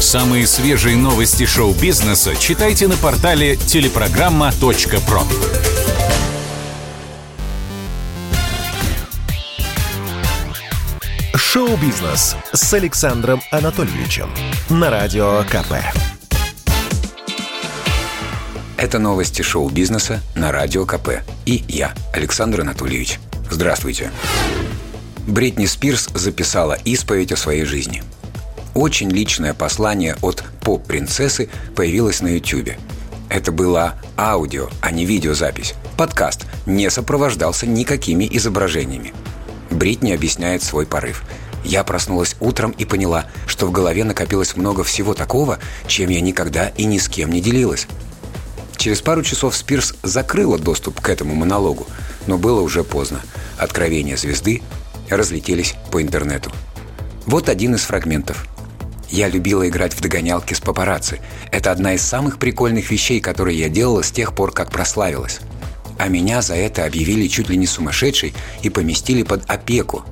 Самые свежие новости шоу-бизнеса читайте на портале телепрограмма.про. Шоу-бизнес с Александром Анатольевичем на Радио КП. Это новости шоу-бизнеса на Радио КП. И я, Александр Анатольевич. Здравствуйте. Бритни Спирс записала исповедь о своей жизни. Очень личное послание от поп-принцессы появилось на YouTube. Это было аудио, а не видеозапись. Подкаст не сопровождался никакими изображениями. Бритни объясняет свой порыв. Я проснулась утром и поняла, что в голове накопилось много всего такого, чем я никогда и ни с кем не делилась. Через пару часов Спирс закрыла доступ к этому монологу, но было уже поздно. Откровения звезды разлетелись по интернету. Вот один из фрагментов. Я любила играть в догонялки с папарацци. Это одна из самых прикольных вещей, которые я делала с тех пор, как прославилась. А меня за это объявили чуть ли не сумасшедшей и поместили под опеку.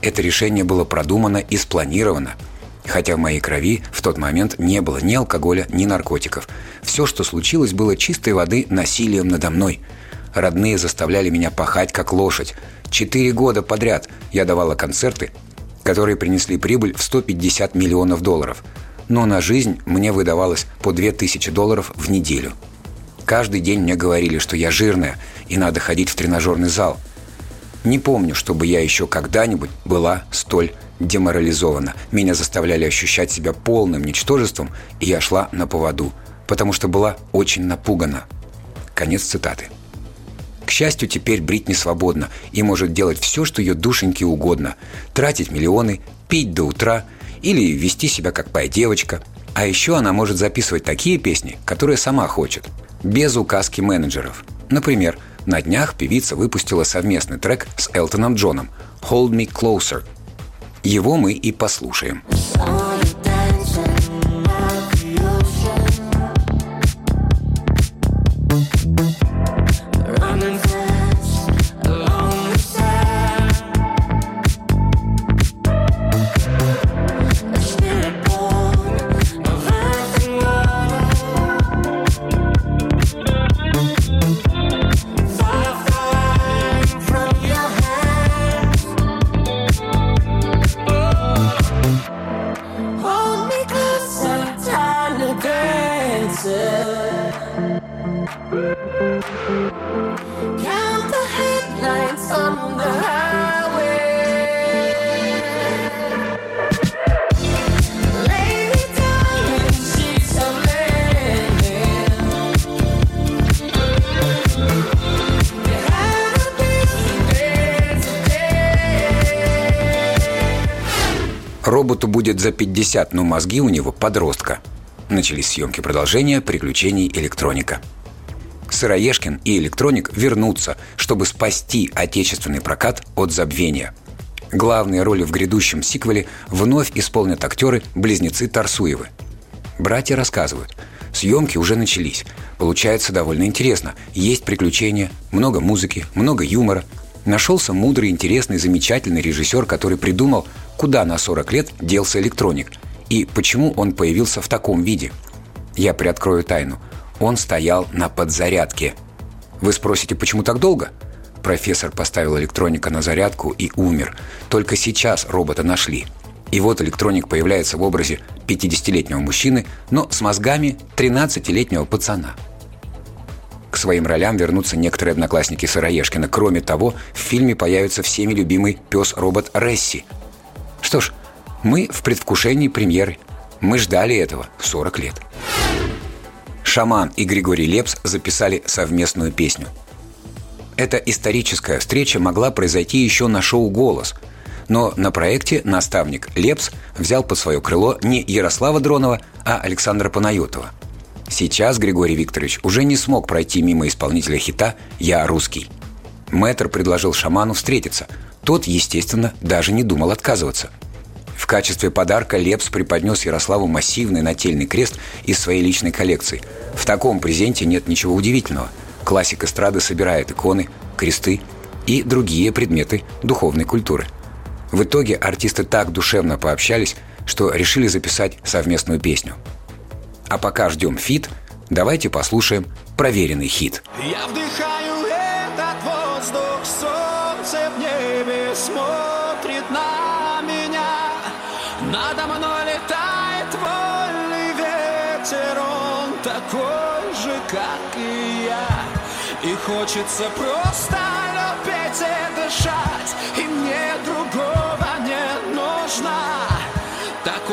Это решение было продумано и спланировано – Хотя в моей крови в тот момент не было ни алкоголя, ни наркотиков. Все, что случилось, было чистой воды насилием надо мной. Родные заставляли меня пахать, как лошадь. Четыре года подряд я давала концерты, которые принесли прибыль в 150 миллионов долларов. Но на жизнь мне выдавалось по 2000 долларов в неделю. Каждый день мне говорили, что я жирная и надо ходить в тренажерный зал. Не помню, чтобы я еще когда-нибудь была столь деморализована. Меня заставляли ощущать себя полным ничтожеством, и я шла на поводу, потому что была очень напугана. Конец цитаты. К счастью, теперь Бритни свободна и может делать все, что ее душеньке угодно. Тратить миллионы, пить до утра или вести себя как пая девочка. А еще она может записывать такие песни, которые сама хочет, без указки менеджеров. Например, на днях певица выпустила совместный трек с Элтоном Джоном «Hold Me Closer», его мы и послушаем. Роботу будет за 50, но мозги у него подростка. Начались съемки продолжения «Приключений электроника». Сыроежкин и Электроник вернутся, чтобы спасти отечественный прокат от забвения. Главные роли в грядущем сиквеле вновь исполнят актеры-близнецы Тарсуевы. Братья рассказывают, съемки уже начались. Получается довольно интересно. Есть приключения, много музыки, много юмора. Нашелся мудрый, интересный, замечательный режиссер, который придумал куда на 40 лет делся электроник и почему он появился в таком виде. Я приоткрою тайну. Он стоял на подзарядке. Вы спросите, почему так долго? Профессор поставил электроника на зарядку и умер. Только сейчас робота нашли. И вот электроник появляется в образе 50-летнего мужчины, но с мозгами 13-летнего пацана. Своим ролям вернутся некоторые одноклассники Сыроежкина. Кроме того, в фильме появится всеми любимый пес-робот Ресси – что ж, мы в предвкушении премьеры. Мы ждали этого 40 лет. Шаман и Григорий Лепс записали совместную песню. Эта историческая встреча могла произойти еще на шоу «Голос», но на проекте наставник Лепс взял под свое крыло не Ярослава Дронова, а Александра Панайотова. Сейчас Григорий Викторович уже не смог пройти мимо исполнителя хита «Я русский». Мэтр предложил шаману встретиться. Тот, естественно, даже не думал отказываться – в качестве подарка Лепс преподнес Ярославу массивный нательный крест из своей личной коллекции. В таком презенте нет ничего удивительного. Классик эстрады собирает иконы, кресты и другие предметы духовной культуры. В итоге артисты так душевно пообщались, что решили записать совместную песню. А пока ждем фит, давайте послушаем проверенный хит. Я вдыхаю этот воздух, солнце в небе смотрит на меня. Надо мной летает вольный ветер, он такой же, как и я. И хочется просто любить и дышать, и мне другого не нужно.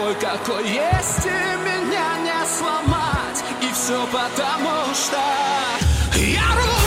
Такой, какой есть, и меня не сломать. И все потому, что я русский.